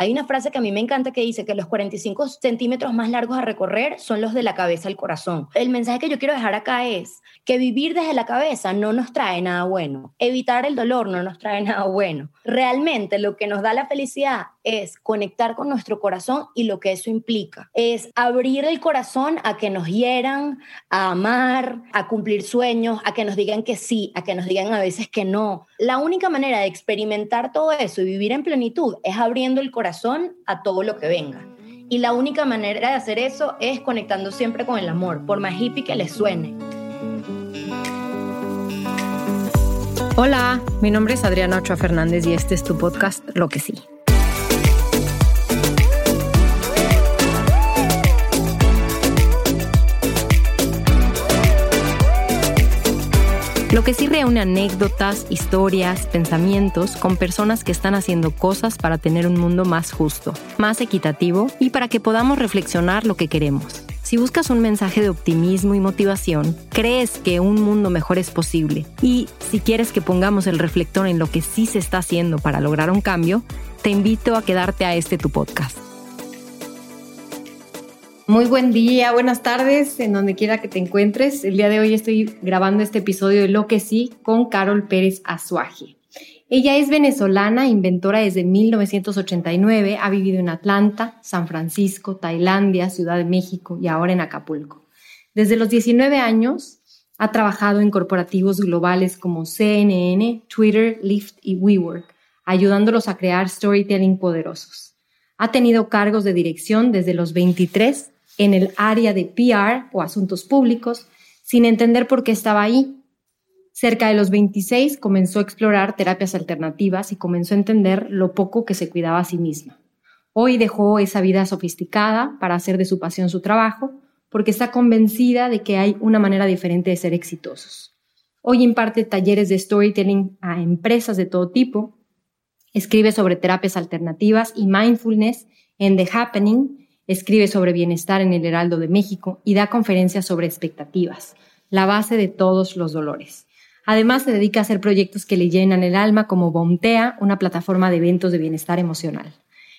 Hay una frase que a mí me encanta que dice que los 45 centímetros más largos a recorrer son los de la cabeza al corazón. El mensaje que yo quiero dejar acá es que vivir desde la cabeza no nos trae nada bueno. Evitar el dolor no nos trae nada bueno. Realmente lo que nos da la felicidad es conectar con nuestro corazón y lo que eso implica. Es abrir el corazón a que nos hieran, a amar, a cumplir sueños, a que nos digan que sí, a que nos digan a veces que no. La única manera de experimentar todo eso y vivir en plenitud es abriendo el corazón a todo lo que venga. Y la única manera de hacer eso es conectando siempre con el amor, por más hippie que les suene. Hola, mi nombre es Adriana Ochoa Fernández y este es tu podcast Lo que sí. Lo que sí reúne anécdotas, historias, pensamientos con personas que están haciendo cosas para tener un mundo más justo, más equitativo y para que podamos reflexionar lo que queremos. Si buscas un mensaje de optimismo y motivación, crees que un mundo mejor es posible y si quieres que pongamos el reflector en lo que sí se está haciendo para lograr un cambio, te invito a quedarte a este tu podcast. Muy buen día, buenas tardes, en donde quiera que te encuentres. El día de hoy estoy grabando este episodio de Lo que sí con Carol Pérez Azuaje. Ella es venezolana, inventora desde 1989, ha vivido en Atlanta, San Francisco, Tailandia, Ciudad de México y ahora en Acapulco. Desde los 19 años ha trabajado en corporativos globales como CNN, Twitter, Lyft y WeWork, ayudándolos a crear storytelling poderosos. Ha tenido cargos de dirección desde los 23 en el área de PR o asuntos públicos sin entender por qué estaba ahí. Cerca de los 26 comenzó a explorar terapias alternativas y comenzó a entender lo poco que se cuidaba a sí misma. Hoy dejó esa vida sofisticada para hacer de su pasión su trabajo porque está convencida de que hay una manera diferente de ser exitosos. Hoy imparte talleres de storytelling a empresas de todo tipo, escribe sobre terapias alternativas y mindfulness en The Happening escribe sobre bienestar en el Heraldo de México y da conferencias sobre expectativas, la base de todos los dolores. Además, se dedica a hacer proyectos que le llenan el alma como Bomtea, una plataforma de eventos de bienestar emocional.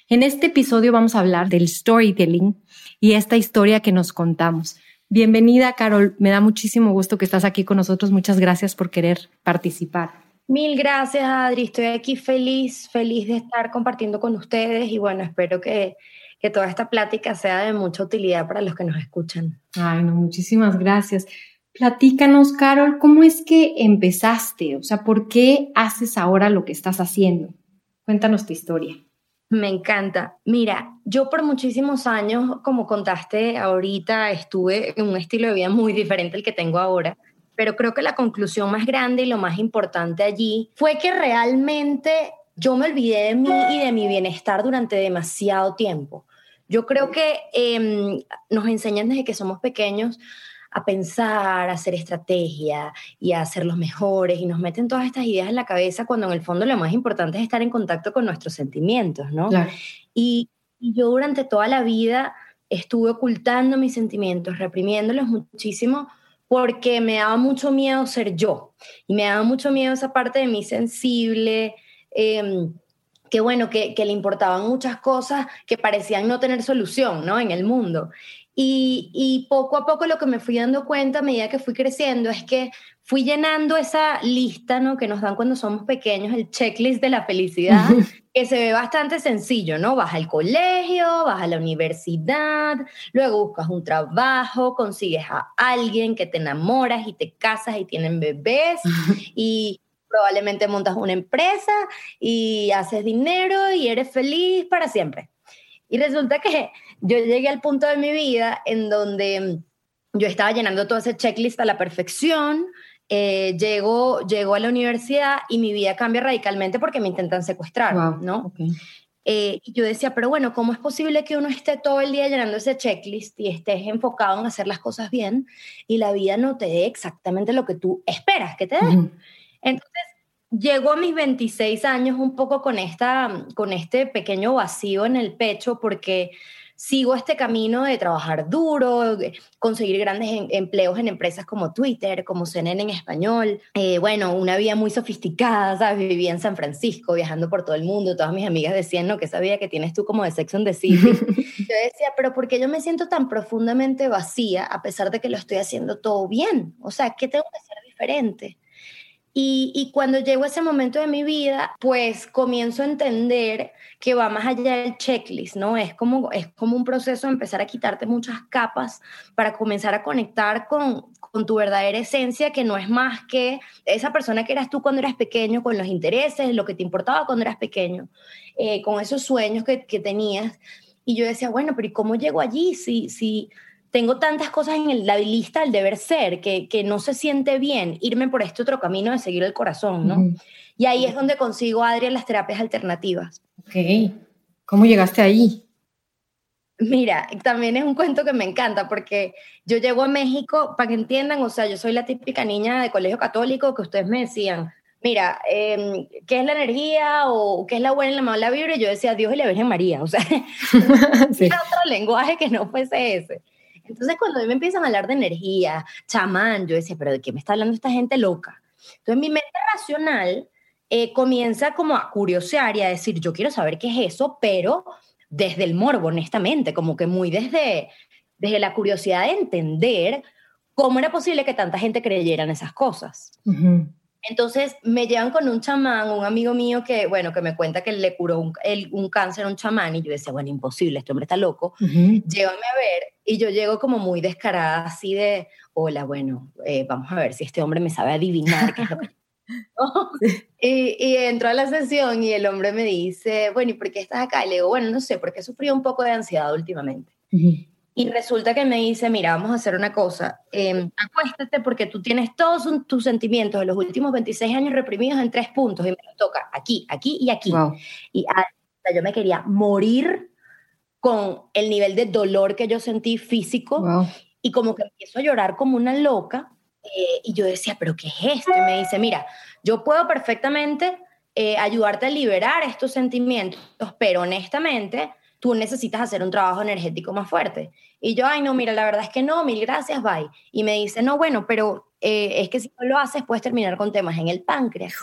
En este episodio vamos a hablar del storytelling y esta historia que nos contamos. Bienvenida, Carol. Me da muchísimo gusto que estás aquí con nosotros. Muchas gracias por querer participar. Mil gracias, Adri. Estoy aquí feliz, feliz de estar compartiendo con ustedes y bueno, espero que que toda esta plática sea de mucha utilidad para los que nos escuchan. Ay, no, muchísimas gracias. Platícanos, Carol, ¿cómo es que empezaste? O sea, ¿por qué haces ahora lo que estás haciendo? Cuéntanos tu historia. Me encanta. Mira, yo por muchísimos años, como contaste ahorita, estuve en un estilo de vida muy diferente al que tengo ahora, pero creo que la conclusión más grande y lo más importante allí fue que realmente yo me olvidé de mí y de mi bienestar durante demasiado tiempo. Yo creo que em, nos enseñan desde que somos pequeños a pensar, a hacer estrategia y a ser los mejores y nos meten todas estas ideas en la cabeza cuando en el fondo lo más importante es estar en contacto con nuestros sentimientos, ¿no? Y, y yo durante toda la vida estuve ocultando mis sentimientos, reprimiéndolos muchísimo porque me daba mucho miedo ser yo y me daba mucho miedo esa parte de mí sensible, eh, que bueno, que, le importaban muchas cosas que parecían no tener solución, ¿no? En el mundo. Y, poco a poco lo que me fui dando cuenta a medida que fui creciendo es que fui llenando esa lista, ¿no? Que nos dan cuando somos pequeños, el checklist de la felicidad, que se ve bastante sencillo, ¿no? Vas al colegio, vas a la universidad, luego buscas un trabajo, consigues a alguien que te enamoras y te casas y tienen bebés y probablemente montas una empresa y haces dinero y eres feliz para siempre. Y resulta que yo llegué al punto de mi vida en donde yo estaba llenando todo ese checklist a la perfección, eh, llego, llego a la universidad y mi vida cambia radicalmente porque me intentan secuestrar, ¿no? Eh, y yo decía, pero bueno, ¿cómo es posible que uno esté todo el día llenando ese checklist y estés enfocado en hacer las cosas bien y la vida no te dé exactamente lo que tú esperas que te dé? Entonces, llegó a mis 26 años un poco con, esta, con este pequeño vacío en el pecho porque sigo este camino de trabajar duro, conseguir grandes em, empleos en empresas como Twitter, como CNN en español. Eh, bueno, una vida muy sofisticada, ¿sabes? Vivía en San Francisco, viajando por todo el mundo. Todas mis amigas decían, no, que esa vida que tienes tú como de Sex and the City. yo decía, pero ¿por qué yo me siento tan profundamente vacía a pesar de que lo estoy haciendo todo bien? O sea, ¿qué tengo que hacer diferente? Y, cuando llego a ese momento de mi vida, pues comienzo a entender que va más allá del checklist, ¿no? Es como, es como un proceso de empezar a quitarte muchas capas para comenzar a conectar con, con tu verdadera esencia, que no es más que esa persona que eras tú cuando eras pequeño, con los intereses, lo que te importaba cuando eras pequeño, eh, con esos sueños que, que, tenías. Y yo decía, bueno, pero ¿y cómo llego allí si, si, tengo tantas cosas en la lista del deber ser que, que, no se siente bien irme por este otro camino de seguir el corazón, ¿no? Y ahí es donde consigo, Adri, las terapias alternativas. Ok. ¿Cómo llegaste ahí? Mira, también es un cuento que me encanta porque yo llego a México, para que entiendan, o sea, yo soy la típica niña de colegio católico que ustedes me decían, mira, em, ¿qué es la energía o qué es la buena y la mala vibra? Y yo decía Dios y la Virgen María, o sea, sí. otro lenguaje que no fuese ese. Entonces, cuando a mí me empiezan a hablar de energía, chamán, yo decía, pero ¿de qué me está hablando esta gente loca? Entonces, mi mente racional eh, comienza como a curiosear y a decir, yo quiero saber qué es eso, pero desde el morbo, honestamente, como que muy desde, desde la curiosidad de entender cómo era posible que tanta gente creyera en esas cosas. Entonces me llevan con un chamán, un amigo mío que, bueno, que me cuenta que le curó un, un cáncer a un chamán y yo decía, bueno, imposible, este hombre está loco, llévame a ver y yo llego como muy descarada así de, hola, bueno, eh, vamos a ver si este hombre me sabe adivinar qué es lo que... y, y entro a la sesión y el hombre me dice, bueno, ¿y por qué estás acá? Y le digo, bueno, no sé, porque he sufrido un poco de ansiedad últimamente. Y resulta que me dice, mira, vamos a hacer una cosa, eh, acuéstate porque tú tienes todos tus sentimientos de los últimos 26 años reprimidos en tres puntos y me los toca aquí, aquí y aquí. Y yo me quería morir con el nivel de dolor que yo sentí físico y como que empiezo a llorar como una loca. Eh, y yo decía, pero ¿qué es esto? Y me dice, mira, yo puedo perfectamente eh, ayudarte a liberar estos sentimientos, pero honestamente tú necesitas hacer un trabajo energético más fuerte. Y yo, ay, no, mira, la verdad es que no, mil gracias, bye. Y me dice, no, bueno, pero eh, es que si no lo haces, puedes terminar con temas en el páncreas.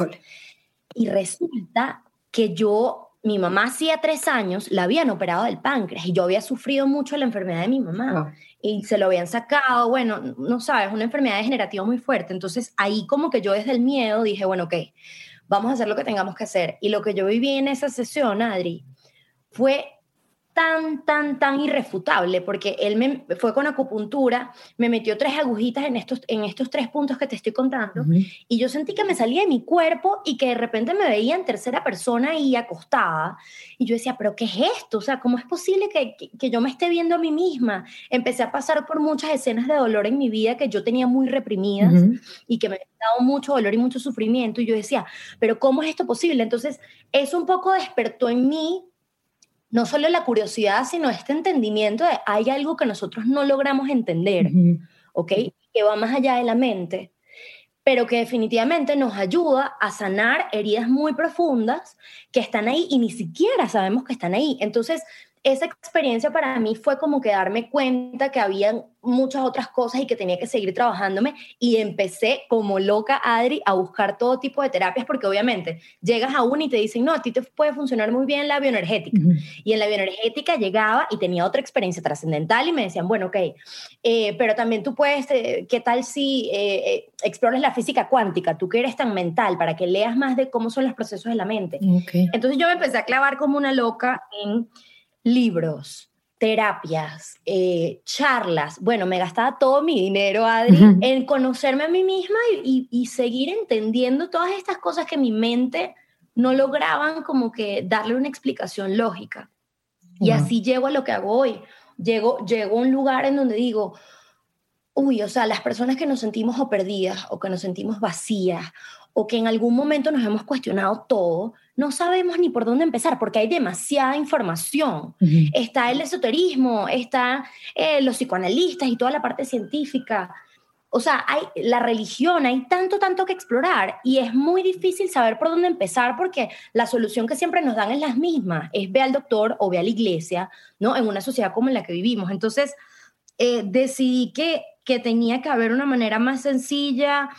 Y resulta que yo, mi mamá hacía tres años, la habían operado del páncreas y yo había sufrido mucho la enfermedad de mi mamá. Y se lo habían sacado, bueno, no sabes, una enfermedad degenerativa muy fuerte. Entonces ahí como que yo desde el miedo dije, bueno, ok, vamos a hacer lo que tengamos que hacer. Y lo que yo viví en esa sesión, Adri, fue tan, tan, tan irrefutable, porque él me fue con acupuntura, me metió tres agujitas en estos, en estos tres puntos que te estoy contando, y yo sentí que me salía de mi cuerpo y que de repente me veía en tercera persona y acostada, y yo decía, pero ¿qué es esto? O sea, ¿cómo es posible que, que, yo me esté viendo a mí misma? Empecé a pasar por muchas escenas de dolor en mi vida que yo tenía muy reprimidas y que me habían dado mucho dolor y mucho sufrimiento, y yo decía, pero ¿cómo es esto posible? Entonces, eso un poco despertó en mí no solo la curiosidad, sino este entendimiento de hay algo que nosotros no logramos entender, ¿ok? Que va más allá de la mente, pero que definitivamente nos ayuda a sanar heridas muy profundas que están ahí y ni siquiera sabemos que están ahí. Entonces, esa experiencia para mí fue como que darme cuenta que había muchas otras cosas y que tenía que seguir trabajándome y empecé como loca Adri a buscar todo tipo de terapias porque obviamente llegas a una y te dicen, no, a ti te puede funcionar muy bien la bioenergética. Y en la bioenergética llegaba y tenía otra experiencia trascendental y me decían, bueno, ok, eh, pero también tú puedes, eh, ¿qué tal si eh, explores la física cuántica? Tú que eres tan mental para que leas más de cómo son los procesos de la mente. Entonces yo me empecé a clavar como una loca en libros, terapias, eh, charlas. Bueno, me gastaba todo mi dinero, Adri, en conocerme a mí misma y, seguir entendiendo todas estas cosas que mi mente no lograban como que darle una explicación lógica. Y así llego a lo que hago hoy. Llego, llego a un lugar en donde digo, uy, o sea, las personas que nos sentimos o perdidas o que nos sentimos vacías o que en algún momento nos hemos cuestionado todo, no sabemos ni por dónde empezar porque hay demasiada información. Está el esoterismo, está eh, los psicoanalistas y toda la parte científica. o sea, hay la religión, hay tanto, tanto que explorar y es muy difícil saber por dónde empezar porque la solución que siempre nos dan es la misma, es ve al doctor o ve a la iglesia, ¿no? En una sociedad como en la que vivimos. Entonces, eh, decidí que, que tenía que haber una manera más sencilla,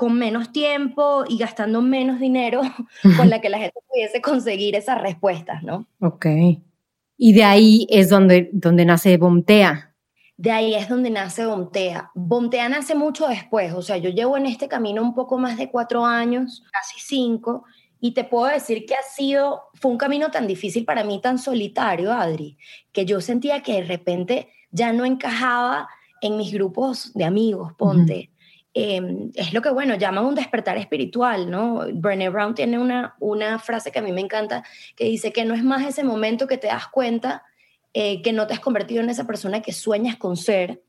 con menos tiempo y gastando menos dinero con la que la gente pudiese conseguir esas respuestas, ¿no? Ok. Y de ahí es donde, donde nace Bomtea. De ahí es donde nace Bomtea. Bomtea nace mucho después, o sea, yo llevo en este camino un poco más de cuatro años, casi cinco, y te puedo decir que ha sido, fue un camino tan difícil para mí, tan solitario, Adri, que yo sentía que de repente ya no encajaba en mis grupos de amigos, ponte. Em, es lo que, bueno, llaman un despertar espiritual, ¿no? Brené Brown tiene una, una frase que a mí me encanta, que dice que no es más ese momento que te das cuenta eh, que no te has convertido en esa persona que sueñas con ser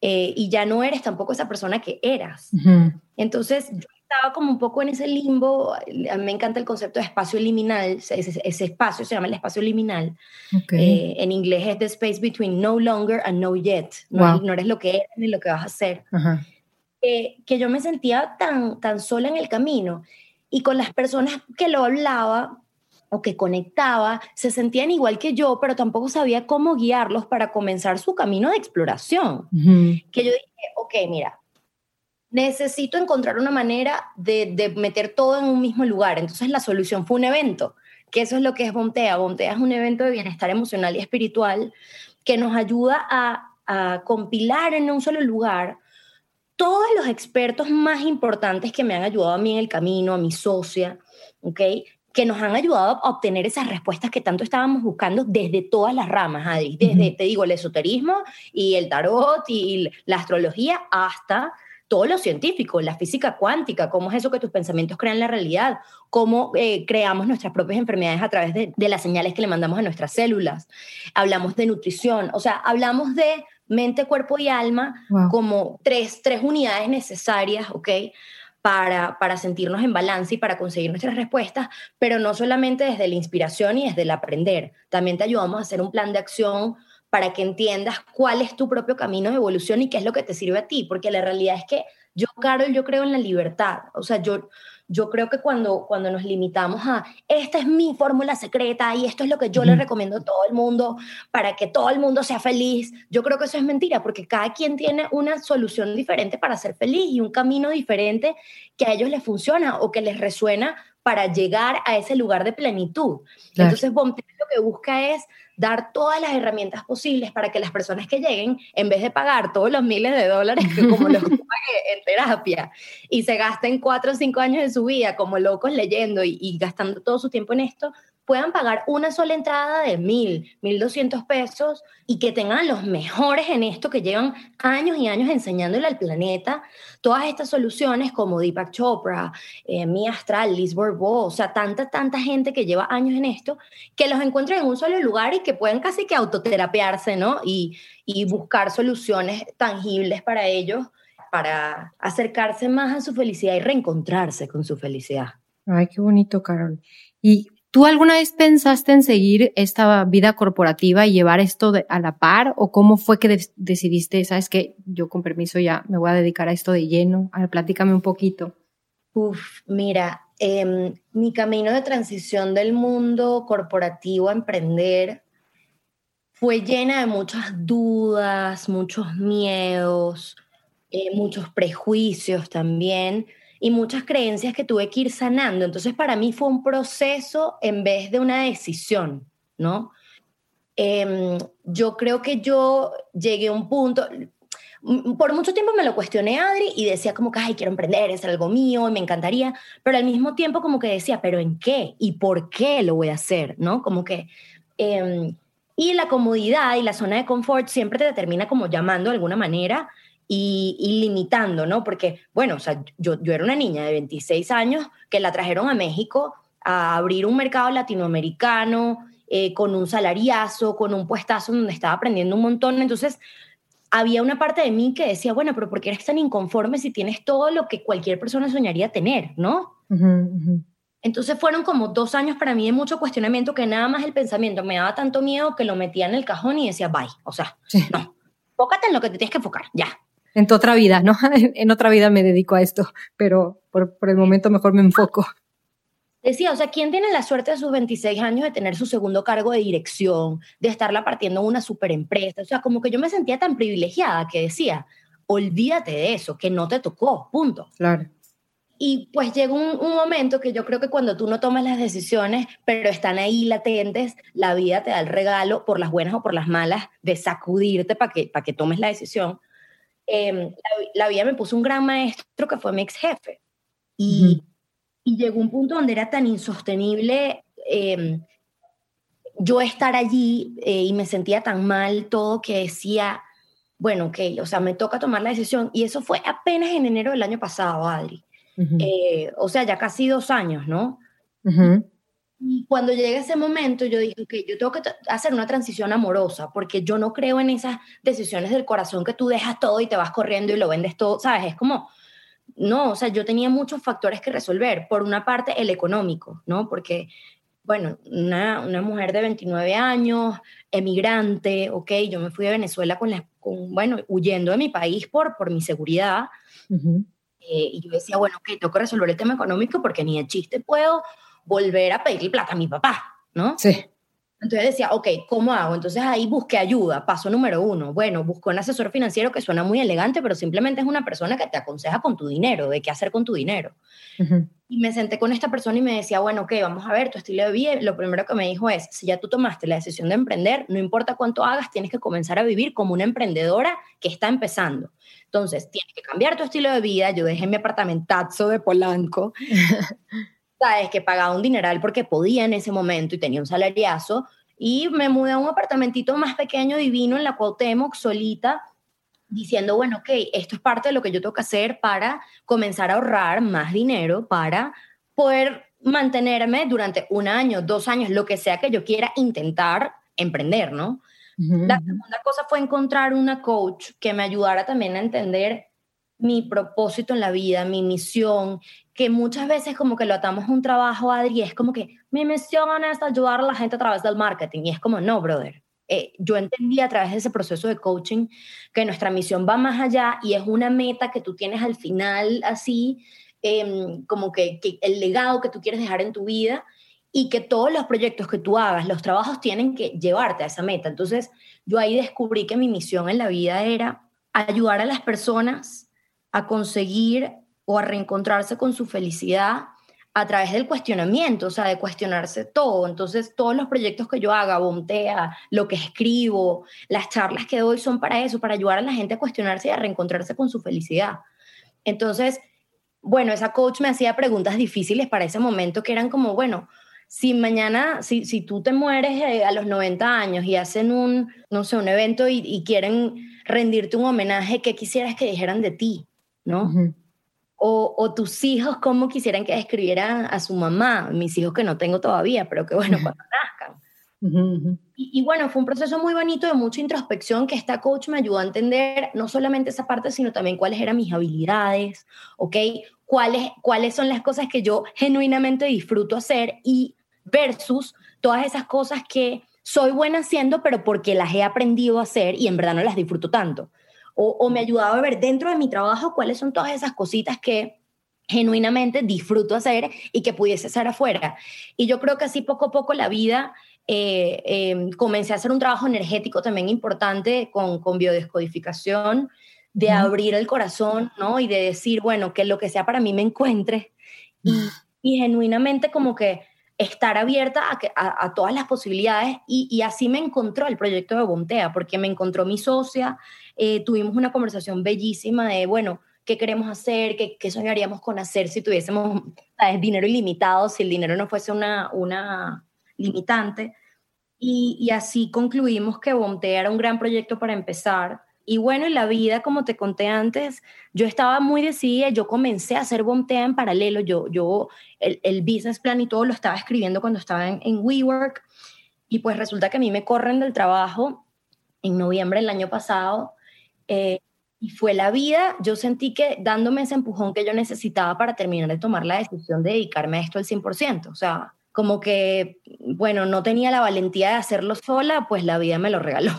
eh, y ya no eres tampoco esa persona que eras. Entonces, yo estaba como un poco en ese limbo, a mí me encanta el concepto de espacio liminal, ese, espacio se llama el espacio liminal. Eh, en inglés es the space between no longer and no yet, no, no eres lo que eres ni lo que vas a ser que yo me sentía tan, tan sola en el camino y con las personas que lo hablaba o que conectaba, se sentían igual que yo, pero tampoco sabía cómo guiarlos para comenzar su camino de exploración. Que yo dije, ok, mira, necesito encontrar una manera de, de, meter todo en un mismo lugar. Entonces la solución fue un evento, que eso es lo que es Bontea. Bontea es un evento de bienestar emocional y espiritual que nos ayuda a, a compilar en un solo lugar todos los expertos más importantes que me han ayudado a mí en el camino, a mi socia, ¿ok? que nos han ayudado a obtener esas respuestas que tanto estábamos buscando desde todas las ramas, Adri. Desde, te digo, el esoterismo y el tarot y la astrología hasta todo lo científico, la física cuántica, cómo es eso que tus pensamientos crean la realidad, cómo eh, creamos nuestras propias enfermedades a través de, de, las señales que le mandamos a nuestras células. Hablamos de nutrición, o sea, hablamos de mente, cuerpo y alma como tres, tres unidades necesarias, ¿ok? Para, para sentirnos en balance y para conseguir nuestras respuestas, pero no solamente desde la inspiración y desde el aprender. También te ayudamos a hacer un plan de acción para que entiendas cuál es tu propio camino de evolución y qué es lo que te sirve a ti, porque la realidad es que yo, Carol, yo creo en la libertad. O sea, yo, yo creo que cuando, cuando nos limitamos a, esta es mi fórmula secreta y esto es lo que yo le recomiendo a todo el mundo para que todo el mundo sea feliz, yo creo que eso es mentira, porque cada quien tiene una solución diferente para ser feliz y un camino diferente que a ellos les funciona o que les resuena para llegar a ese lugar de plenitud. Entonces, lo que busca es dar todas las herramientas posibles para que las personas que lleguen, en vez de pagar todos los miles de dólares que como los pagué en terapia y se gasten cuatro o cinco años de su vida como locos leyendo y, y gastando todo su tiempo en esto, puedan pagar una sola entrada de mil, mil doscientos pesos y que tengan los mejores en esto que llevan años y años enseñándole al planeta todas estas soluciones como Deepak Chopra, eh, Mia Astral, Liz Bourbeau, o sea, tanta, tanta gente que lleva años en esto, que los encuentren en un solo lugar y que pueden casi que autoterapiarse, ¿no? Y, y buscar soluciones tangibles para ellos, para acercarse más a su felicidad y reencontrarse con su felicidad. Ay, qué bonito, Carol. Y ¿Tú alguna vez pensaste en seguir esta vida corporativa y llevar esto a la par? ¿O cómo fue que decidiste, sabes que yo con permiso ya me voy a dedicar a esto de lleno? A ver, platícame un poquito. Uf, mira, em, mi camino de transición del mundo corporativo a emprender fue llena de muchas dudas, muchos miedos, eh, muchos prejuicios también y muchas creencias que tuve que ir sanando. Entonces, para mí fue un proceso en vez de una decisión, ¿no? Em, yo creo que yo llegué a un punto, por mucho tiempo me lo cuestioné, Adri, y decía como que, ay, quiero emprender, es algo mío, y me encantaría, pero al mismo tiempo como que decía, pero ¿en qué? ¿Y por qué lo voy a hacer? ¿No? Como que... Em, y la comodidad y la zona de confort siempre te termina como llamando de alguna manera y, limitando, ¿no? Porque, bueno, o sea, yo, yo era una niña de 26 años que la trajeron a México a abrir un mercado latinoamericano eh, con un salariazo, con un puestazo donde estaba aprendiendo un montón. Entonces, había una parte de mí que decía, bueno, pero ¿por qué eres tan inconforme si tienes todo lo que cualquier persona soñaría tener, ¿no? Entonces fueron como dos años para mí de mucho cuestionamiento que nada más el pensamiento me daba tanto miedo que lo metía en el cajón y decía, bye, o sea, no, fócate en lo que te tienes que enfocar, ya. En tu otra vida, ¿no? En otra vida me dedico a esto, pero por, por el momento mejor me enfoco. Decía, o sea, ¿quién tiene la suerte de sus 26 años de tener su segundo cargo de dirección, de estarla partiendo en una super empresa? O sea, como que yo me sentía tan privilegiada que decía, olvídate de eso, que no te tocó, punto. Claro. Y pues llega un, momento que yo creo que cuando tú no tomas las decisiones, pero están ahí latentes, la vida te da el regalo, por las buenas o por las malas, de sacudirte para que, para que tomes la decisión. Em, la, vida me puso un gran maestro que fue mi ex jefe. Y, y llegó un punto donde era tan insostenible em, yo estar allí eh, y me sentía tan mal todo que decía, bueno, ok, o sea, me toca tomar la decisión. Y eso fue apenas en enero del año pasado, Adri. Eh, o sea, ya casi dos años, ¿no? Y cuando llega ese momento, yo dije, ok, yo tengo que hacer una transición amorosa, porque yo no creo en esas decisiones del corazón que tú dejas todo y te vas corriendo y lo vendes todo, ¿sabes? Es como, no, o sea, yo tenía muchos factores que resolver. Por una parte, el económico, ¿no? Porque, bueno, una, una mujer de 29 años, emigrante, ok, yo me fui de Venezuela con, la, con bueno, huyendo de mi país por, por mi seguridad. Eh, y yo decía, bueno, ok, tengo que resolver el tema económico porque ni de chiste puedo volver a pedirle plata a mi papá, ¿no? Sí. Entonces decía, ok, ¿cómo hago? Entonces ahí busqué ayuda. Paso número uno. Bueno, busco un asesor financiero que suena muy elegante, pero simplemente es una persona que te aconseja con tu dinero, de qué hacer con tu dinero. Y me senté con esta persona y me decía, bueno, ok, vamos a ver tu estilo de vida. Lo primero que me dijo es, si ya tú tomaste la decisión de emprender, no importa cuánto hagas, tienes que comenzar a vivir como una emprendedora que está empezando. Entonces, tienes que cambiar tu estilo de vida. Yo dejé mi apartamentazo de Polanco. sabes, que pagaba un dineral porque podía en ese momento y tenía un salariazo, y me mudé a un apartamentito más pequeño, divino, en la Cuauhtémoc, solita, diciendo, bueno, ok, esto es parte de lo que yo tengo que hacer para comenzar a ahorrar más dinero, para poder mantenerme durante un año, dos años, lo que sea que yo quiera intentar emprender, ¿no? La segunda cosa fue encontrar una coach que me ayudara también a entender mi propósito en la vida, mi misión, que muchas veces como que lo atamos a un trabajo, Adri, es como que mi misión es ayudar a la gente a través del marketing. Y es como, no, brother. Eh, yo entendí a través de ese proceso de coaching que nuestra misión va más allá y es una meta que tú tienes al final así, em, como que, que el legado que tú quieres dejar en tu vida y que todos los proyectos que tú hagas, los trabajos tienen que llevarte a esa meta. Entonces, yo ahí descubrí que mi misión en la vida era ayudar a las personas a conseguir o a reencontrarse con su felicidad a través del cuestionamiento, o sea, de cuestionarse todo. Entonces, todos los proyectos que yo haga, Bontea, lo que escribo, las charlas que doy son para eso, para ayudar a la gente a cuestionarse y a reencontrarse con su felicidad. Entonces, bueno, esa coach me hacía preguntas difíciles para ese momento que eran como, bueno, si mañana, si, si tú te mueres eh, a los 90 años y hacen un, no sé, un evento y, y quieren rendirte un homenaje, ¿qué quisieras que dijeran de ti? ¿no? O, tus hijos, ¿cómo quisieran que describieran a su mamá? Mis hijos que no tengo todavía, pero que bueno, cuando nazcan. y, bueno, fue un proceso muy bonito de mucha introspección que esta coach me ayudó a entender no solamente esa parte, sino también cuáles eran mis habilidades, ¿ok? Cuáles, cuáles son las cosas que yo genuinamente disfruto hacer y versus todas esas cosas que soy buena haciendo, pero porque las he aprendido a hacer y en verdad no las disfruto tanto o, me ayudaba a ver dentro de mi trabajo cuáles son todas esas cositas que genuinamente disfruto hacer y que pudiese hacer afuera. Y yo creo que así poco a poco la vida eh, em, comencé a hacer un trabajo energético también importante con, con biodescodificación, de abrir el corazón, ¿no? Y de decir, bueno, que lo que sea para mí me encuentre. Y, y genuinamente como que estar abierta a, a, todas las posibilidades y, y, así me encontró el proyecto de Bontea, porque me encontró mi socia, eh, tuvimos una conversación bellísima de, bueno, ¿qué queremos hacer? ¿Qué, qué soñaríamos con hacer si tuviésemos dinero ilimitado, si el dinero no fuese una, una limitante? Y, y así concluimos que Bontea era un gran proyecto para empezar. Y bueno, en la vida, como te conté antes, yo estaba muy decidida, yo comencé a hacer Bontea en paralelo, yo, yo el, el, business plan y todo lo estaba escribiendo cuando estaba en, en WeWork, y pues resulta que a mí me corren del trabajo en noviembre del año pasado, eh, y fue la vida, yo sentí que dándome ese empujón que yo necesitaba para terminar de tomar la decisión de dedicarme a esto al 100%, o sea, como que, bueno, no tenía la valentía de hacerlo sola, pues la vida me lo regaló.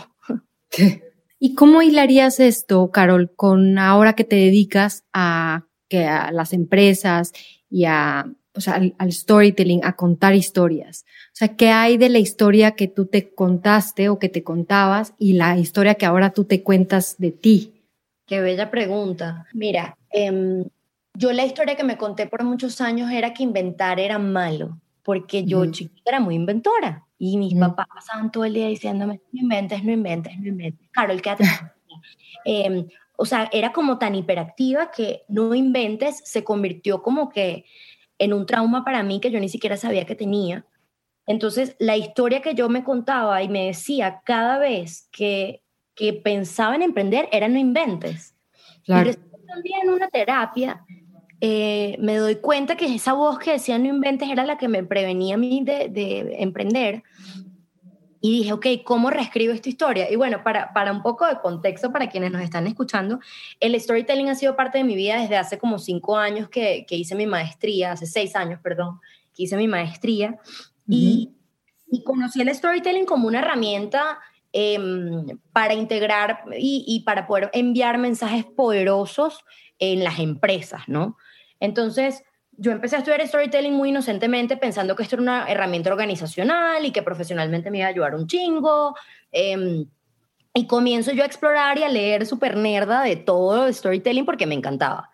¿Y cómo hilarías esto, Carol, con ahora que te dedicas a, que a las empresas y a, o sea, al, storytelling, a contar historias? O sea, ¿qué hay de la historia que tú te contaste o que te contabas y la historia que ahora tú te cuentas de ti? Qué bella pregunta. Mira, em, yo la historia que me conté por muchos años era que inventar era malo, porque yo chiquita era muy inventora. Y mis papás pasaban todo el día diciéndome, no inventes, no inventes, no inventes. Carol, quédate. eh, o sea, era como tan hiperactiva que no inventes se convirtió como que en un trauma para mí que yo ni siquiera sabía que tenía. Entonces, la historia que yo me contaba y me decía cada vez que, que pensaba en emprender era no inventes. Claro. Y día en una terapia eh, me doy cuenta que esa voz que decía no inventes era la que me prevenía a mí de, de emprender. Y dije, ok, ¿cómo reescribo esta historia? Y bueno, para, para un poco de contexto para quienes nos están escuchando, el storytelling ha sido parte de mi vida desde hace como cinco años que, que hice mi maestría, hace seis años, perdón, que hice mi maestría. y, y, conocí el storytelling como una herramienta em, para integrar y, y, para poder enviar mensajes poderosos en las empresas, ¿no? Entonces, yo empecé a estudiar storytelling muy inocentemente pensando que esto era una herramienta organizacional y que profesionalmente me iba a ayudar un chingo. Em, y comienzo yo a explorar y a leer súper nerda de todo storytelling porque me encantaba.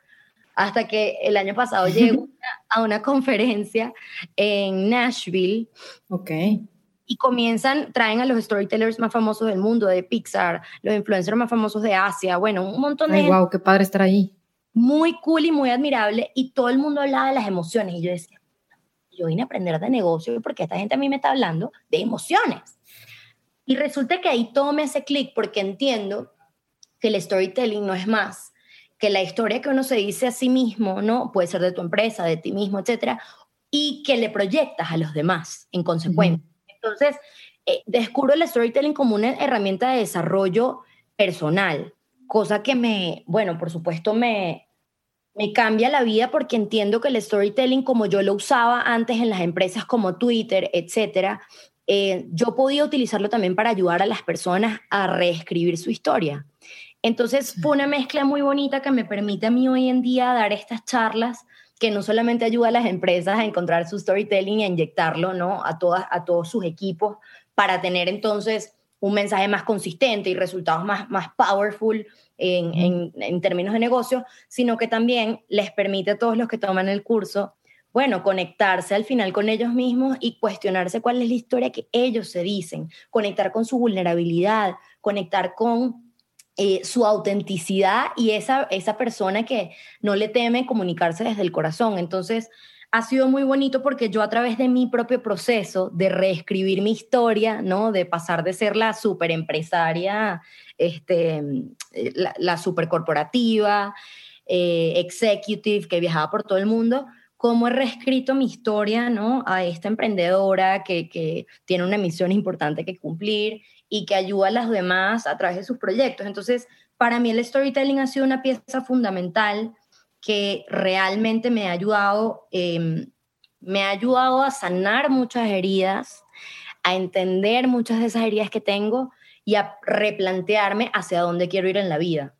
Hasta que el año pasado llego a una conferencia en Nashville. Ok. Y comienzan, traen a los storytellers más famosos del mundo, de Pixar, los influencers más famosos de Asia, bueno, un montón de... Ay, wow, qué padre estar ahí muy cool y muy admirable y todo el mundo hablaba de las emociones y yo decía, yo vine a aprender de negocio porque esta gente a mí me está hablando de emociones. Y resulta que ahí todo me hace clic porque entiendo que el storytelling no es más que la historia que uno se dice a sí mismo, ¿no? Puede ser de tu empresa, de ti mismo, etcétera, y que le proyectas a los demás en consecuencia. Entonces, eh, descubro el storytelling como una herramienta de desarrollo personal, cosa que me, bueno, por supuesto me, me cambia la vida porque entiendo que el storytelling, como yo lo usaba antes en las empresas como Twitter, etcétera, eh, yo podía utilizarlo también para ayudar a las personas a reescribir su historia. Entonces fue una mezcla muy bonita que me permite a mí hoy en día dar estas charlas que no solamente ayuda a las empresas a encontrar su storytelling y a inyectarlo ¿no? a, todas, a todos sus equipos para tener entonces un mensaje más consistente y resultados más, más powerful en, en, términos de negocio, sino que también les permite a todos los que toman el curso, bueno, conectarse al final con ellos mismos y cuestionarse cuál es la historia que ellos se dicen, conectar con su vulnerabilidad, conectar con eh, su autenticidad y esa, esa persona que no le teme comunicarse desde el corazón. Entonces, ha sido muy bonito porque yo a través de mi propio proceso de reescribir mi historia, ¿no? De pasar de ser la super empresaria, este, la, la super corporativa, eh, executive que viajaba por todo el mundo, cómo he reescrito mi historia, ¿no? A esta emprendedora que, que tiene una misión importante que cumplir y que ayuda a las demás a través de sus proyectos. Entonces, para mí el storytelling ha sido una pieza fundamental que realmente me ha ayudado, em, me ha ayudado a sanar muchas heridas, a entender muchas de esas heridas que tengo y a replantearme hacia dónde quiero ir en la vida.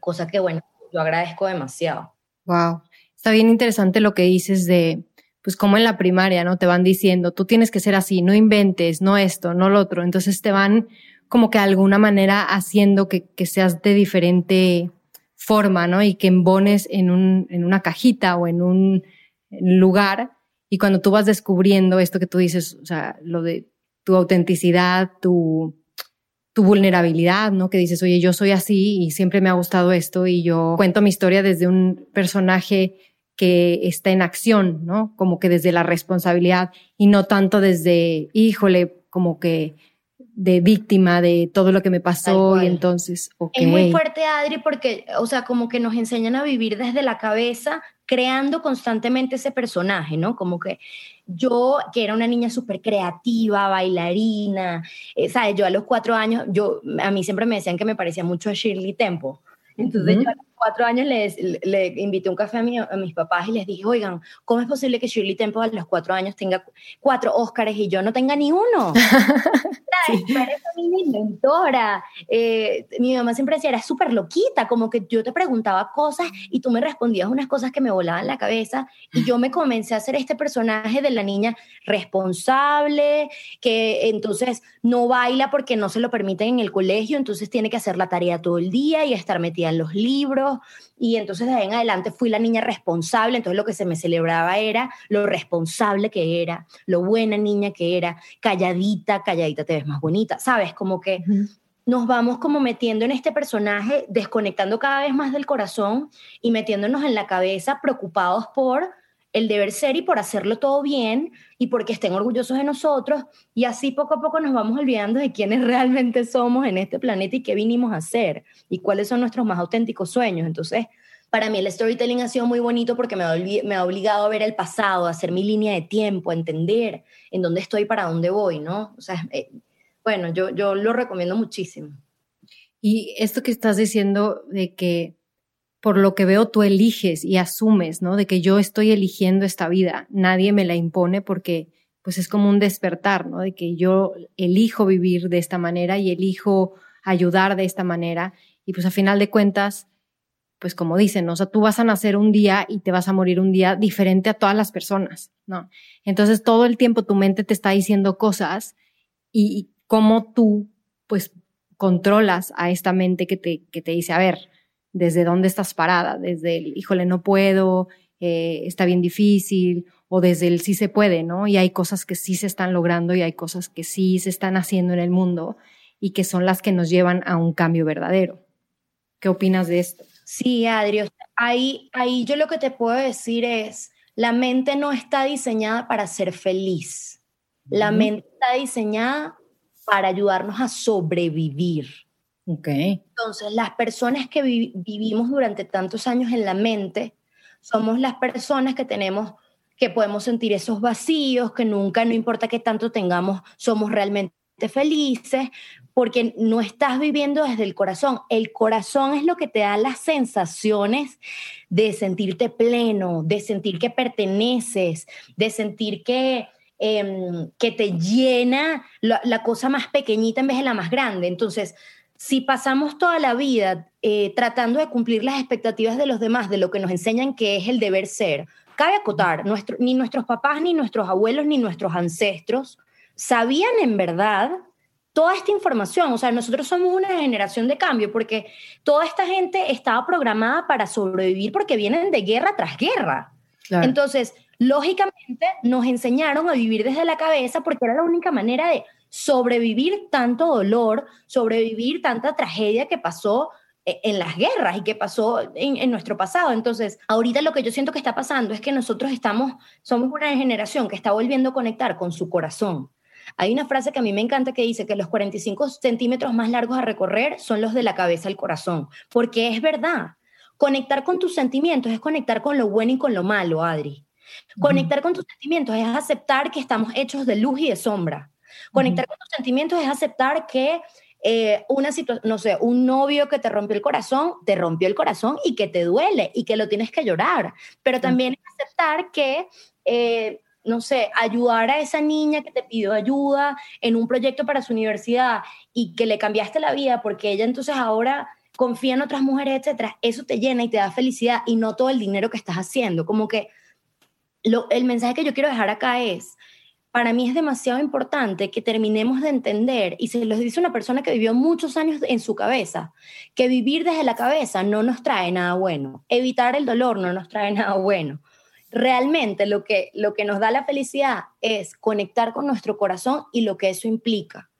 Cosa que, bueno, yo agradezco demasiado. Wow. Está bien interesante lo que dices de, pues como en la primaria, ¿no? Te van diciendo, tú tienes que ser así, no inventes, no esto, no lo otro. Entonces te van como que de alguna manera haciendo que, que seas de diferente forma, ¿no? Y que embones en, un, en una cajita o en un lugar. Y cuando tú vas descubriendo esto que tú dices, o sea, lo de tu autenticidad, tu, tu vulnerabilidad, ¿no? Que dices, oye, yo soy así y siempre me ha gustado esto y yo cuento mi historia desde un personaje que está en acción, ¿no? Como que desde la responsabilidad y no tanto desde, híjole, como que de víctima de todo lo que me pasó y entonces, Es muy fuerte, Adri, porque, o sea, como que nos enseñan a vivir desde la cabeza, creando constantemente ese personaje, ¿no? Como que yo, que era una niña súper creativa, bailarina, eh, ¿sabes? Yo a los cuatro años, yo, a mí siempre me decían que me parecía mucho a Shirley Temple. Entonces yo a los cuatro años le, invité un café a, a, mis papás y les dije, oigan, ¿cómo es posible que Shirley Temple a los cuatro años tenga cuatro Óscares y yo no tenga ni uno? sí. mi inventora. Eh, mi mamá siempre decía, era súper loquita, como que yo te preguntaba cosas y tú me respondías unas cosas que me volaban la cabeza y yo me comencé a hacer este personaje de la niña responsable, que entonces no baila porque no se lo permiten en el colegio, entonces tiene que hacer la tarea todo el día y estar metida en los libros. Y entonces de ahí en adelante fui la niña responsable, entonces lo que se me celebraba era lo responsable que era, lo buena niña que era, calladita, calladita te ves más bonita, ¿sabes? Como que nos vamos como metiendo en este personaje, desconectando cada vez más del corazón y metiéndonos en la cabeza preocupados por el deber ser y por hacerlo todo bien y porque estén orgullosos de nosotros y así poco a poco nos vamos olvidando de quiénes realmente somos en este planeta y qué vinimos a hacer y cuáles son nuestros más auténticos sueños. Entonces, para mí el storytelling ha sido muy bonito porque me ha, obligado a ver el pasado, a hacer mi línea de tiempo, a entender en dónde estoy, para dónde voy, ¿no? O sea, eh, bueno, yo, yo lo recomiendo muchísimo. Y esto que estás diciendo de que por lo que veo tú eliges y asumes, ¿no? De que yo estoy eligiendo esta vida, nadie me la impone porque pues es como un despertar, ¿no? De que yo elijo vivir de esta manera y elijo ayudar de esta manera y pues a final de cuentas, pues como dicen, ¿no? o sea, tú vas a nacer un día y te vas a morir un día diferente a todas las personas, ¿no? Entonces todo el tiempo tu mente te está diciendo cosas y, cómo tú pues controlas a esta mente que te, que te dice, a ver, desde dónde estás parada, desde el, híjole, no puedo, eh, está bien difícil, o desde el sí se puede, ¿no? Y hay cosas que sí se están logrando y hay cosas que sí se están haciendo en el mundo y que son las que nos llevan a un cambio verdadero. ¿Qué opinas de esto? Sí, Adri, ahí, ahí yo lo que te puedo decir es, la mente no está diseñada para ser feliz. La mente está diseñada para ayudarnos a sobrevivir. Okay. Entonces, las personas que vivimos durante tantos años en la mente, somos las personas que tenemos, que podemos sentir esos vacíos, que nunca, no importa qué tanto tengamos, somos realmente felices, porque no estás viviendo desde el corazón. El corazón es lo que te da las sensaciones de sentirte pleno, de sentir que perteneces, de sentir que, em, que te llena la, la cosa más pequeñita en vez de la más grande. Entonces, si pasamos toda la vida eh, tratando de cumplir las expectativas de los demás, de lo que nos enseñan que es el deber ser, cabe acotar, ni nuestros papás, ni nuestros abuelos, ni nuestros ancestros sabían en verdad toda esta información. O sea, nosotros somos una generación de cambio porque toda esta gente estaba programada para sobrevivir porque vienen de guerra tras guerra. Entonces, lógicamente, nos enseñaron a vivir desde la cabeza porque era la única manera de sobrevivir tanto dolor, sobrevivir tanta tragedia que pasó eh, en las guerras y que pasó en, nuestro pasado. Entonces, ahorita lo que yo siento que está pasando es que nosotros estamos, somos una generación que está volviendo a conectar con su corazón. Hay una frase que a mí me encanta que dice que los 45 centímetros más largos a recorrer son los de la cabeza al corazón, porque es verdad. Conectar con tus sentimientos es conectar con lo bueno y con lo malo, Adri. Conectar con tus sentimientos es aceptar que estamos hechos de luz y de sombra. Conectar con tus sentimientos es aceptar que eh, una situación, no sé, un novio que te rompió el corazón, te rompió el corazón y que te duele y que lo tienes que llorar. Pero también es aceptar que, eh, no sé, ayudar a esa niña que te pidió ayuda en un proyecto para su universidad y que le cambiaste la vida porque ella entonces ahora confía en otras mujeres, etcétera, eso te llena y te da felicidad y no todo el dinero que estás haciendo. Como que lo, el mensaje que yo quiero dejar acá es, para mí es demasiado importante que terminemos de entender, y se los dice una persona que vivió muchos años en su cabeza, que vivir desde la cabeza no nos trae nada bueno, evitar el dolor no nos trae nada bueno. Realmente lo que, lo que nos da la felicidad es conectar con nuestro corazón y lo que eso implica.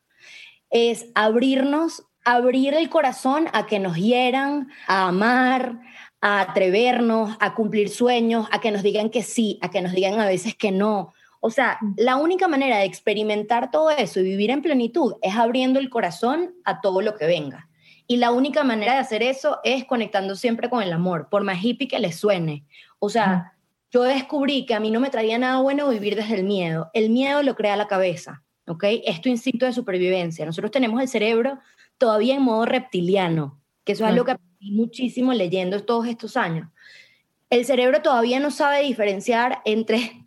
Es abrirnos, abrir el corazón a que nos hieran, a amar, a atrevernos, a cumplir sueños, a que nos digan que sí, a que nos digan a veces que no, o sea, la única manera de experimentar todo eso y vivir en plenitud es abriendo el corazón a todo lo que venga. Y la única manera de hacer eso es conectando siempre con el amor, por más hippie que le suene. O sea, yo descubrí que a mí no me traía nada bueno vivir desde el miedo. El miedo lo crea la cabeza, ¿ok? Es tu instinto de supervivencia. Nosotros tenemos el cerebro todavía en modo reptiliano, que eso es algo que muchísimo leyendo todos estos años. El cerebro todavía no sabe diferenciar entre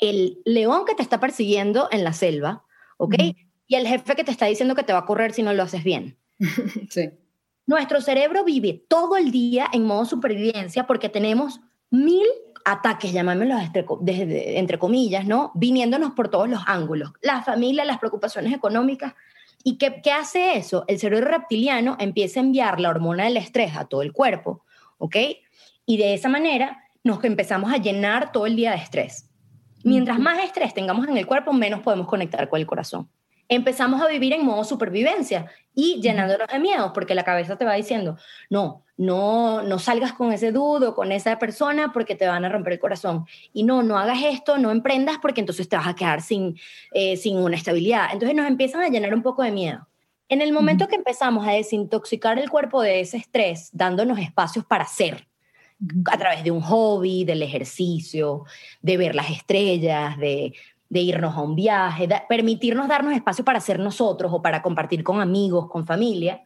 el león que te está persiguiendo en la selva, ¿ok? Y el jefe que te está diciendo que te va a correr si no lo haces bien. sí. Nuestro cerebro vive todo el día en modo supervivencia porque tenemos mil ataques, llamémoslos entre, entre comillas, ¿no? Viniéndonos por todos los ángulos. La familia, las preocupaciones económicas. ¿Y qué, qué hace eso? El cerebro reptiliano empieza a enviar la hormona del estrés a todo el cuerpo, ¿ok? Y de esa manera nos empezamos a llenar todo el día de estrés. Mientras más estrés tengamos en el cuerpo, menos podemos conectar con el corazón empezamos a vivir en modo supervivencia y llenándonos de miedo, porque la cabeza te va diciendo, no, no, no salgas con ese dudo, con esa persona, porque te van a romper el corazón. Y no, no hagas esto, no emprendas, porque entonces te vas a quedar sin, eh, sin una estabilidad. Entonces nos empiezan a llenar un poco de miedo. En el momento que empezamos a desintoxicar el cuerpo de ese estrés, dándonos espacios para ser, a través de un hobby, del ejercicio, de ver las estrellas, de de irnos a un viaje, permitirnos darnos espacio para ser nosotros o para compartir con amigos, con familia,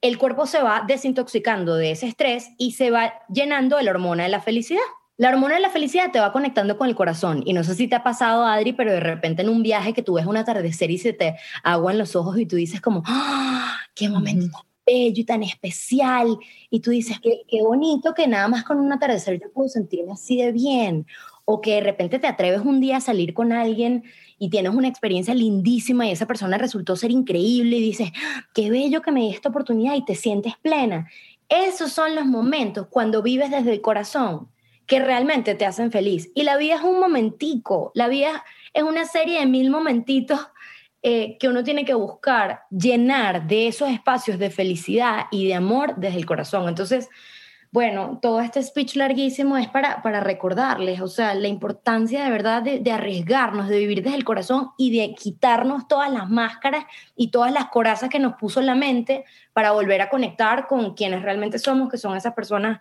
el cuerpo se va desintoxicando de ese estrés y se va llenando de la hormona de la felicidad. La hormona de la felicidad te va conectando con el corazón. Y no sé si te ha pasado, Adri, pero de repente en un viaje que tú ves un atardecer y se te agua en los ojos y tú dices como, ¡Ah, qué momento bello y tan especial! Y tú dices, qué, qué bonito que nada más con un atardecer yo puedo sentirme así de bien o que de repente te atreves un día a salir con alguien y tienes una experiencia lindísima y esa persona resultó ser increíble y dices, qué bello que me di esta oportunidad y te sientes plena. Esos son los momentos cuando vives desde el corazón que realmente te hacen feliz. Y la vida es un momentico, la vida es una serie de mil momentitos eh, que uno tiene que buscar llenar de esos espacios de felicidad y de amor desde el corazón. Entonces, bueno, todo este speech larguísimo es para, para recordarles, o sea, la importancia de verdad de, arriesgarnos, de vivir desde el corazón y de quitarnos todas las máscaras y todas las corazas que nos puso la mente para volver a conectar con quienes realmente somos, que son esas personas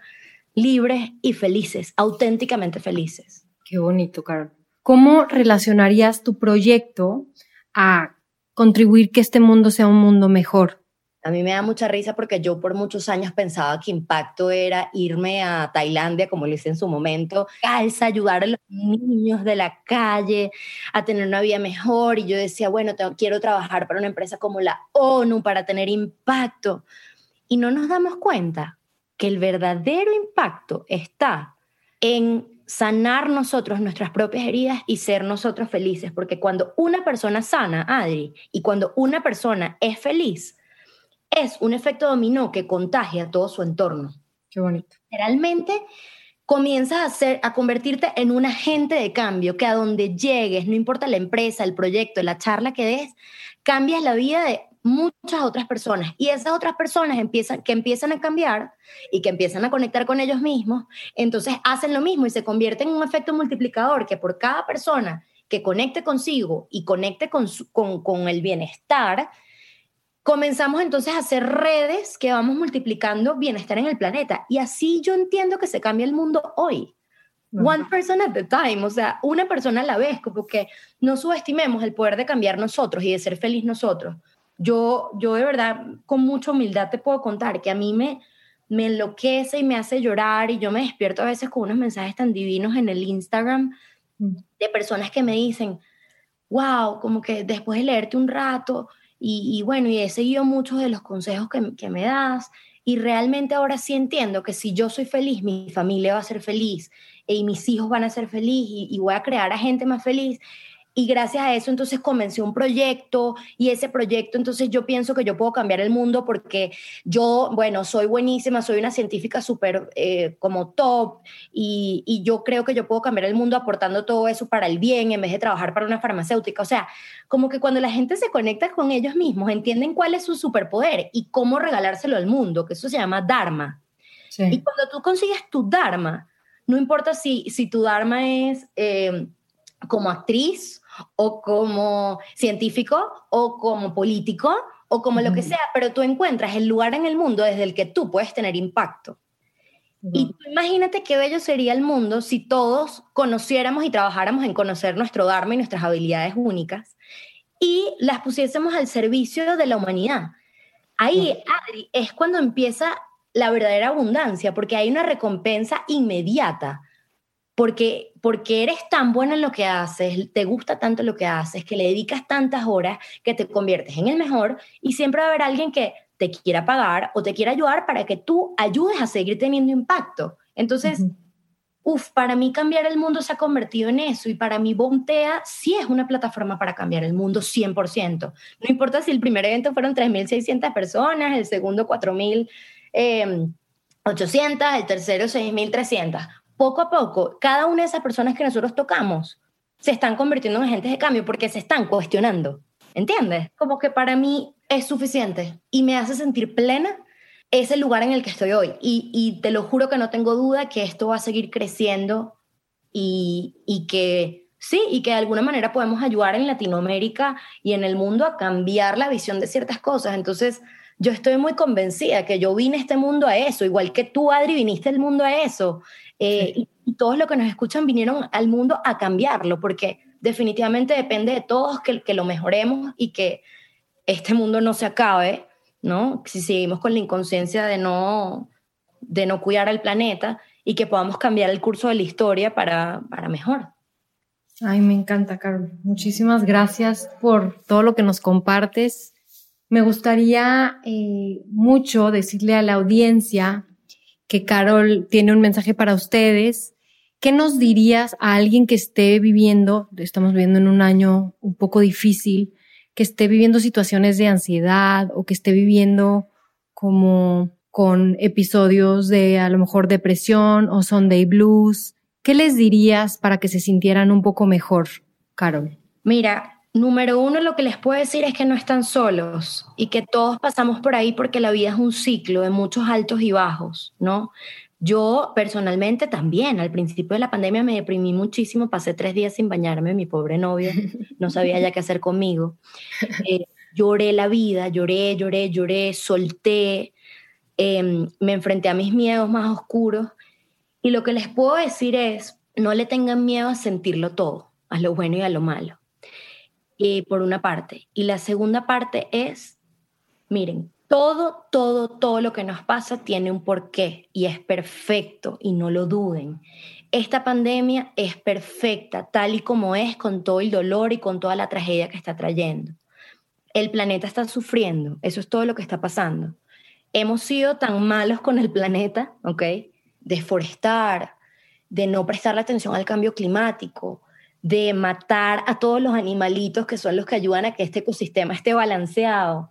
libres y felices, auténticamente felices. Qué bonito, Carol. ¿Cómo relacionarías tu proyecto a contribuir que este mundo sea un mundo mejor? A mí me da mucha risa porque yo por muchos años pensaba que impacto era irme a Tailandia, como lo hice en su momento, calza, ayudar a los niños de la calle a tener una vida mejor. Y yo decía, bueno, quiero trabajar para una empresa como la ONU para tener impacto. Y no nos damos cuenta que el verdadero impacto está en sanar nosotros nuestras propias heridas y ser nosotros felices. Porque cuando una persona sana, Adri, y cuando una persona es feliz, es un efecto dominó que contagia todo su entorno. Qué bonito. Generalmente comienzas a, ser, a convertirte en un agente de cambio que a donde llegues, no importa la empresa, el proyecto, la charla que des, cambias la vida de muchas otras personas y esas otras personas empiezan, que empiezan a cambiar y que empiezan a conectar con ellos mismos, entonces hacen lo mismo y se convierte en un efecto multiplicador que por cada persona que conecte consigo y conecte con, con, con el bienestar, comenzamos entonces a hacer redes que vamos multiplicando bienestar en el planeta. Y así yo entiendo que se cambia el mundo hoy. One person at a time, o sea, una persona a la vez, porque no subestimemos el poder de cambiar nosotros y de ser feliz nosotros. Yo, yo de verdad, con mucha humildad te puedo contar que a mí me, me enloquece y me hace llorar y yo me despierto a veces con unos mensajes tan divinos en el Instagram mm. de personas que me dicen, wow, como que después de leerte un rato, y, bueno, y he seguido muchos de los consejos que, que, me das y realmente ahora sí entiendo que si yo soy feliz, mi familia va a ser feliz y mis hijos van a ser feliz y, y voy a crear a gente más feliz y gracias a eso entonces comencé un proyecto y ese proyecto entonces yo pienso que yo puedo cambiar el mundo porque yo, bueno, soy buenísima, soy una científica súper eh, como top y, y, yo creo que yo puedo cambiar el mundo aportando todo eso para el bien en vez de trabajar para una farmacéutica. O sea, como que cuando la gente se conecta con ellos mismos, entienden cuál es su superpoder y cómo regalárselo al mundo, que eso se llama Dharma. Y cuando tú consigues tu Dharma, no importa si, si tu Dharma es... Eh, como actriz o como científico o como político o como lo que sea, pero tú encuentras el lugar en el mundo desde el que tú puedes tener impacto. Y imagínate qué bello sería el mundo si todos conociéramos y trabajáramos en conocer nuestro Dharma y nuestras habilidades únicas y las pusiésemos al servicio de la humanidad. Ahí, Adri, es cuando empieza la verdadera abundancia, porque hay una recompensa inmediata. Porque, porque eres tan bueno en lo que haces, te gusta tanto lo que haces, que le dedicas tantas horas que te conviertes en el mejor y siempre va a haber alguien que te quiera pagar o te quiera ayudar para que tú ayudes a seguir teniendo impacto. Entonces, uff, para mí cambiar el mundo se ha convertido en eso y para mí Bontea sí es una plataforma para cambiar el mundo 100%. No importa si el primer evento fueron 3.600 personas, el segundo 4.800, em, el tercero 6.300. Poco a poco, cada una de esas personas que nosotros tocamos se están convirtiendo en agentes de cambio porque se están cuestionando. ¿Entiendes? Como que para mí es suficiente y me hace sentir plena es el lugar en el que estoy hoy. Y, te lo juro que no tengo duda que esto va a seguir creciendo y, y, que sí, y que de alguna manera podemos ayudar en Latinoamérica y en el mundo a cambiar la visión de ciertas cosas. Entonces, yo estoy muy convencida que yo vine a este mundo a eso, igual que tú, Adri, viniste al mundo a eso. Eh, y, y, todos los que nos escuchan vinieron al mundo a cambiarlo, porque definitivamente depende de todos que, que lo mejoremos y que este mundo no se acabe ¿no? Si seguimos con la inconsciencia de no, de no cuidar al planeta y que podamos cambiar el curso de la historia para, para mejor. Ay, me encanta, Carol. Muchísimas gracias por todo lo que nos compartes. Me gustaría eh, mucho decirle a la audiencia que Carol tiene un mensaje para ustedes. ¿Qué nos dirías a alguien que esté viviendo, estamos viviendo en un año un poco difícil, que esté viviendo situaciones de ansiedad o que esté viviendo como con episodios de a lo mejor depresión o Sunday blues. ¿Qué les dirías para que se sintieran un poco mejor, Carol? Mira, número uno lo que les puedo decir es que no están solos y que todos pasamos por ahí porque la vida es un ciclo de muchos altos y bajos, ¿no? Yo personalmente también, al principio de la pandemia me deprimí muchísimo, pasé tres días sin bañarme, mi pobre novio no sabía ya qué hacer conmigo. Eh, lloré la vida, lloré, lloré, lloré, solté, em, me enfrenté a mis miedos más oscuros y lo que les puedo decir es, no le tengan miedo a sentirlo todo, a lo bueno y a lo malo, eh, por una parte. Y la segunda parte es, miren, todo, todo, todo lo que nos pasa tiene un porqué y es perfecto y no lo duden. Esta pandemia es perfecta tal y como es con todo el dolor y con toda la tragedia que está trayendo. El planeta está sufriendo, eso es todo lo que está pasando. Hemos sido tan malos con el planeta, ¿ok? Deforestar, de no prestar atención al cambio climático, de matar a todos los animalitos que son los que ayudan a que este ecosistema esté balanceado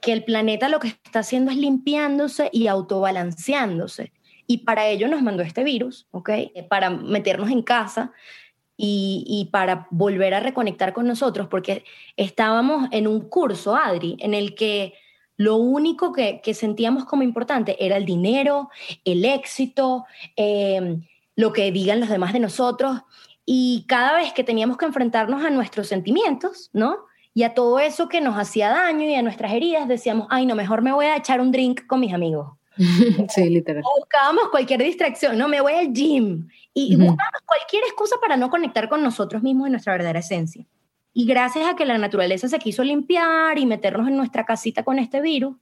que el planeta lo que está haciendo es limpiándose y autobalanceándose. Y para ello nos mandó este virus, ¿ok? Para meternos en casa y, para volver a reconectar con nosotros, porque estábamos en un curso, Adri, en el que lo único que, sentíamos como importante era el dinero, el éxito, em, lo que digan los demás de nosotros. Y cada vez que teníamos que enfrentarnos a nuestros sentimientos, ¿no? Y a todo eso que nos hacía daño y a nuestras heridas decíamos, ay, no, mejor me voy a echar un drink con mis amigos. sí, literal. buscábamos cualquier distracción, no, me voy al gym. Y buscábamos cualquier excusa para no conectar con nosotros mismos en nuestra verdadera esencia. Y gracias a que la naturaleza se quiso limpiar y meternos en nuestra casita con este virus,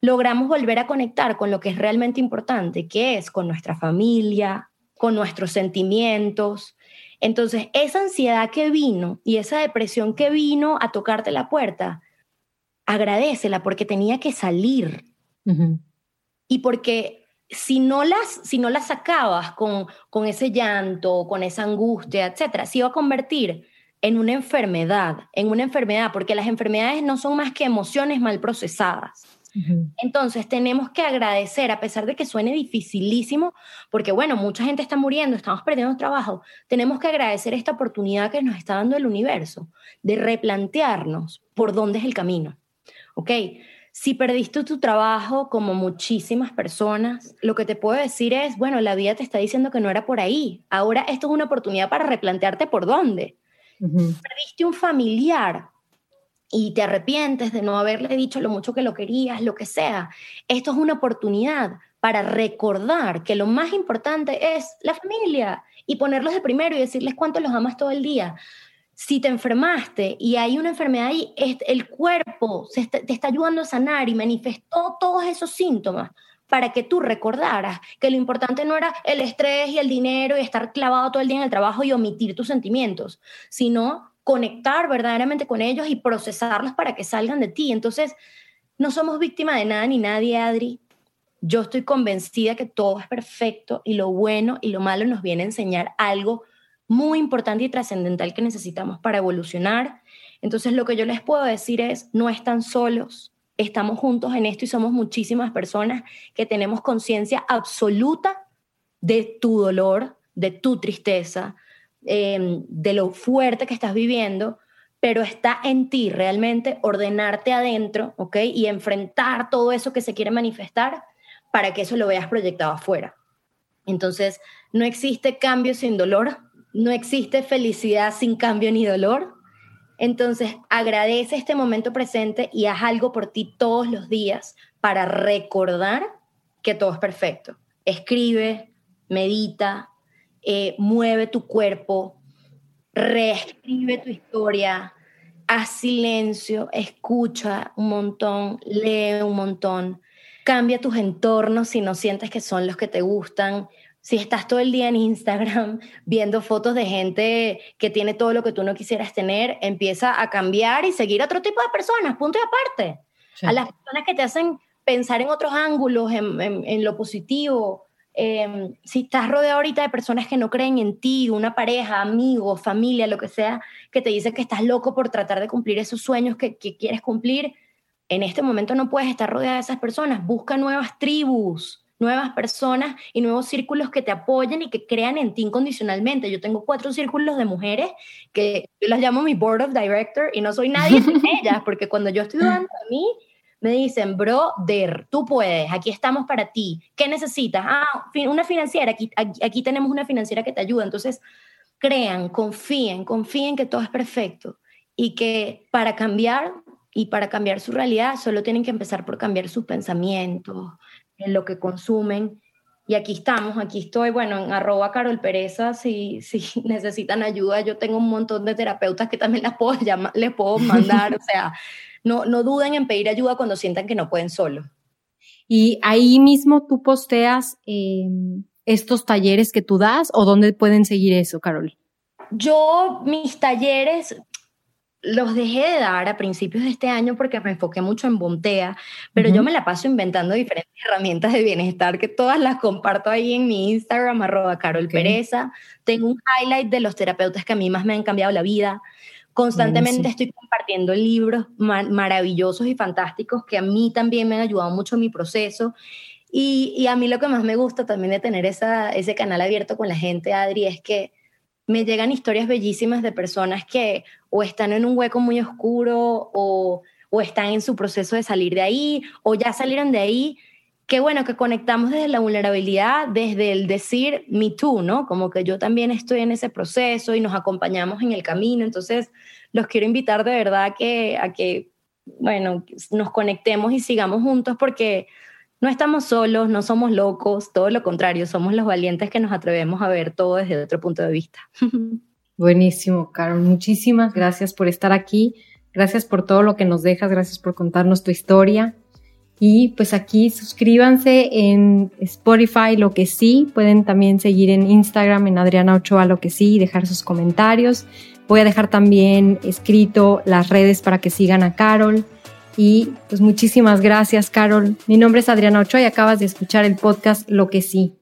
logramos volver a conectar con lo que es realmente importante, que es con nuestra familia, con nuestros sentimientos, entonces, esa ansiedad que vino y esa depresión que vino a tocarte la puerta, agradecela porque tenía que salir. Y porque si no las, si no las sacabas con, con ese llanto, con esa angustia, etcétera, se iba a convertir en una enfermedad, en una enfermedad, porque las enfermedades no son más que emociones mal procesadas. Entonces tenemos que agradecer, a pesar de que suene dificilísimo, porque bueno, mucha gente está muriendo, estamos perdiendo trabajo, tenemos que agradecer esta oportunidad que nos está dando el universo de replantearnos por dónde es el camino. ¿Ok? Si perdiste tu trabajo, como muchísimas personas, lo que te puedo decir es, bueno, la vida te está diciendo que no era por ahí. Ahora esto es una oportunidad para replantearte por dónde. Perdiste un familiar, y te arrepientes de no haberle dicho lo mucho que lo querías, lo que sea. Esto es una oportunidad para recordar que lo más importante es la familia y ponerlos de primero y decirles cuánto los amas todo el día. Si te enfermaste y hay una enfermedad ahí, el cuerpo te está ayudando a sanar y manifestó todos esos síntomas para que tú recordaras que lo importante no era el estrés y el dinero y estar clavado todo el día en el trabajo y omitir tus sentimientos, sino conectar verdaderamente con ellos y procesarlos para que salgan de ti. Entonces, no somos víctimas de nada ni nadie, Adri. Yo estoy convencida que todo es perfecto y lo bueno y lo malo nos viene a enseñar algo muy importante y trascendental que necesitamos para evolucionar. Entonces, lo que yo les puedo decir es, no están solos, estamos juntos en esto y somos muchísimas personas que tenemos conciencia absoluta de tu dolor, de tu tristeza, em, de lo fuerte que estás viviendo, pero está en ti realmente ordenarte adentro, ¿ok? Y enfrentar todo eso que se quiere manifestar para que eso lo veas proyectado afuera. Entonces, no existe cambio sin dolor, no existe felicidad sin cambio ni dolor, entonces, agradece este momento presente y haz algo por ti todos los días para recordar que todo es perfecto. Escribe, medita, eh, mueve tu cuerpo, reescribe tu historia, haz silencio, escucha un montón, lee un montón, cambia tus entornos si no sientes que son los que te gustan, si estás todo el día en Instagram viendo fotos de gente que tiene todo lo que tú no quisieras tener, empieza a cambiar y seguir a otro tipo de personas, punto y aparte. A las personas que te hacen pensar en otros ángulos, en, lo positivo. Em, si estás rodeado ahorita de personas que no creen en ti, una pareja, amigos, familia, lo que sea, que te dice que estás loco por tratar de cumplir esos sueños que, que quieres cumplir, en este momento no puedes estar rodeada de esas personas. Busca nuevas tribus nuevas personas y nuevos círculos que te apoyen y que crean en ti incondicionalmente. Yo tengo cuatro círculos de mujeres que yo las llamo mi board of director y no soy nadie sin ellas, porque cuando yo estoy dudando de mí, me dicen, brother, tú puedes, aquí estamos para ti. ¿Qué necesitas? Ah, una financiera, aquí, aquí tenemos una financiera que te ayuda. Entonces, crean, confíen, confíen que todo es perfecto y que para cambiar y para cambiar su realidad solo tienen que empezar por cambiar sus pensamientos, en lo que consumen. Y aquí estamos, aquí estoy, bueno, en arroba Carol Pereza, si, si necesitan ayuda, yo tengo un montón de terapeutas que también las puedo llamar, les puedo mandar, o sea, no, no duden en pedir ayuda cuando sientan que no pueden solo. Y ahí mismo tú posteas em, estos talleres que tú das o dónde pueden seguir eso, Carol? Yo, mis talleres, los dejé de dar a principios de este año porque me enfoqué mucho en Bontea, pero yo me la paso inventando diferentes herramientas de bienestar que todas las comparto ahí en mi Instagram, arroba Carol Pereza. Tengo un highlight de los terapeutas que a mí más me han cambiado la vida. Constantemente estoy compartiendo libros maravillosos y fantásticos que a mí también me han ayudado mucho en mi proceso. Y, y, a mí lo que más me gusta también de tener esa, ese canal abierto con la gente, Adri, es que me llegan historias bellísimas de personas que o están en un hueco muy oscuro o, o están en su proceso de salir de ahí o ya salieron de ahí. Qué bueno que conectamos desde la vulnerabilidad, desde el decir me too, ¿no? Como que yo también estoy en ese proceso y nos acompañamos en el camino. Entonces, los quiero invitar de verdad que, a que, bueno, nos conectemos y sigamos juntos porque no estamos solos, no somos locos, todo lo contrario, somos los valientes que nos atrevemos a ver todo desde otro punto de vista. Buenísimo, Carol. Muchísimas gracias por estar aquí. Gracias por todo lo que nos dejas. Gracias por contarnos tu historia. Y pues aquí suscríbanse en Spotify, lo que sí. Pueden también seguir en Instagram, en Adriana Ochoa, lo que sí, y dejar sus comentarios. Voy a dejar también escrito las redes para que sigan a Carol. Y pues muchísimas gracias, Carol. Mi nombre es Adriana Ochoa y acabas de escuchar el podcast Lo que sí.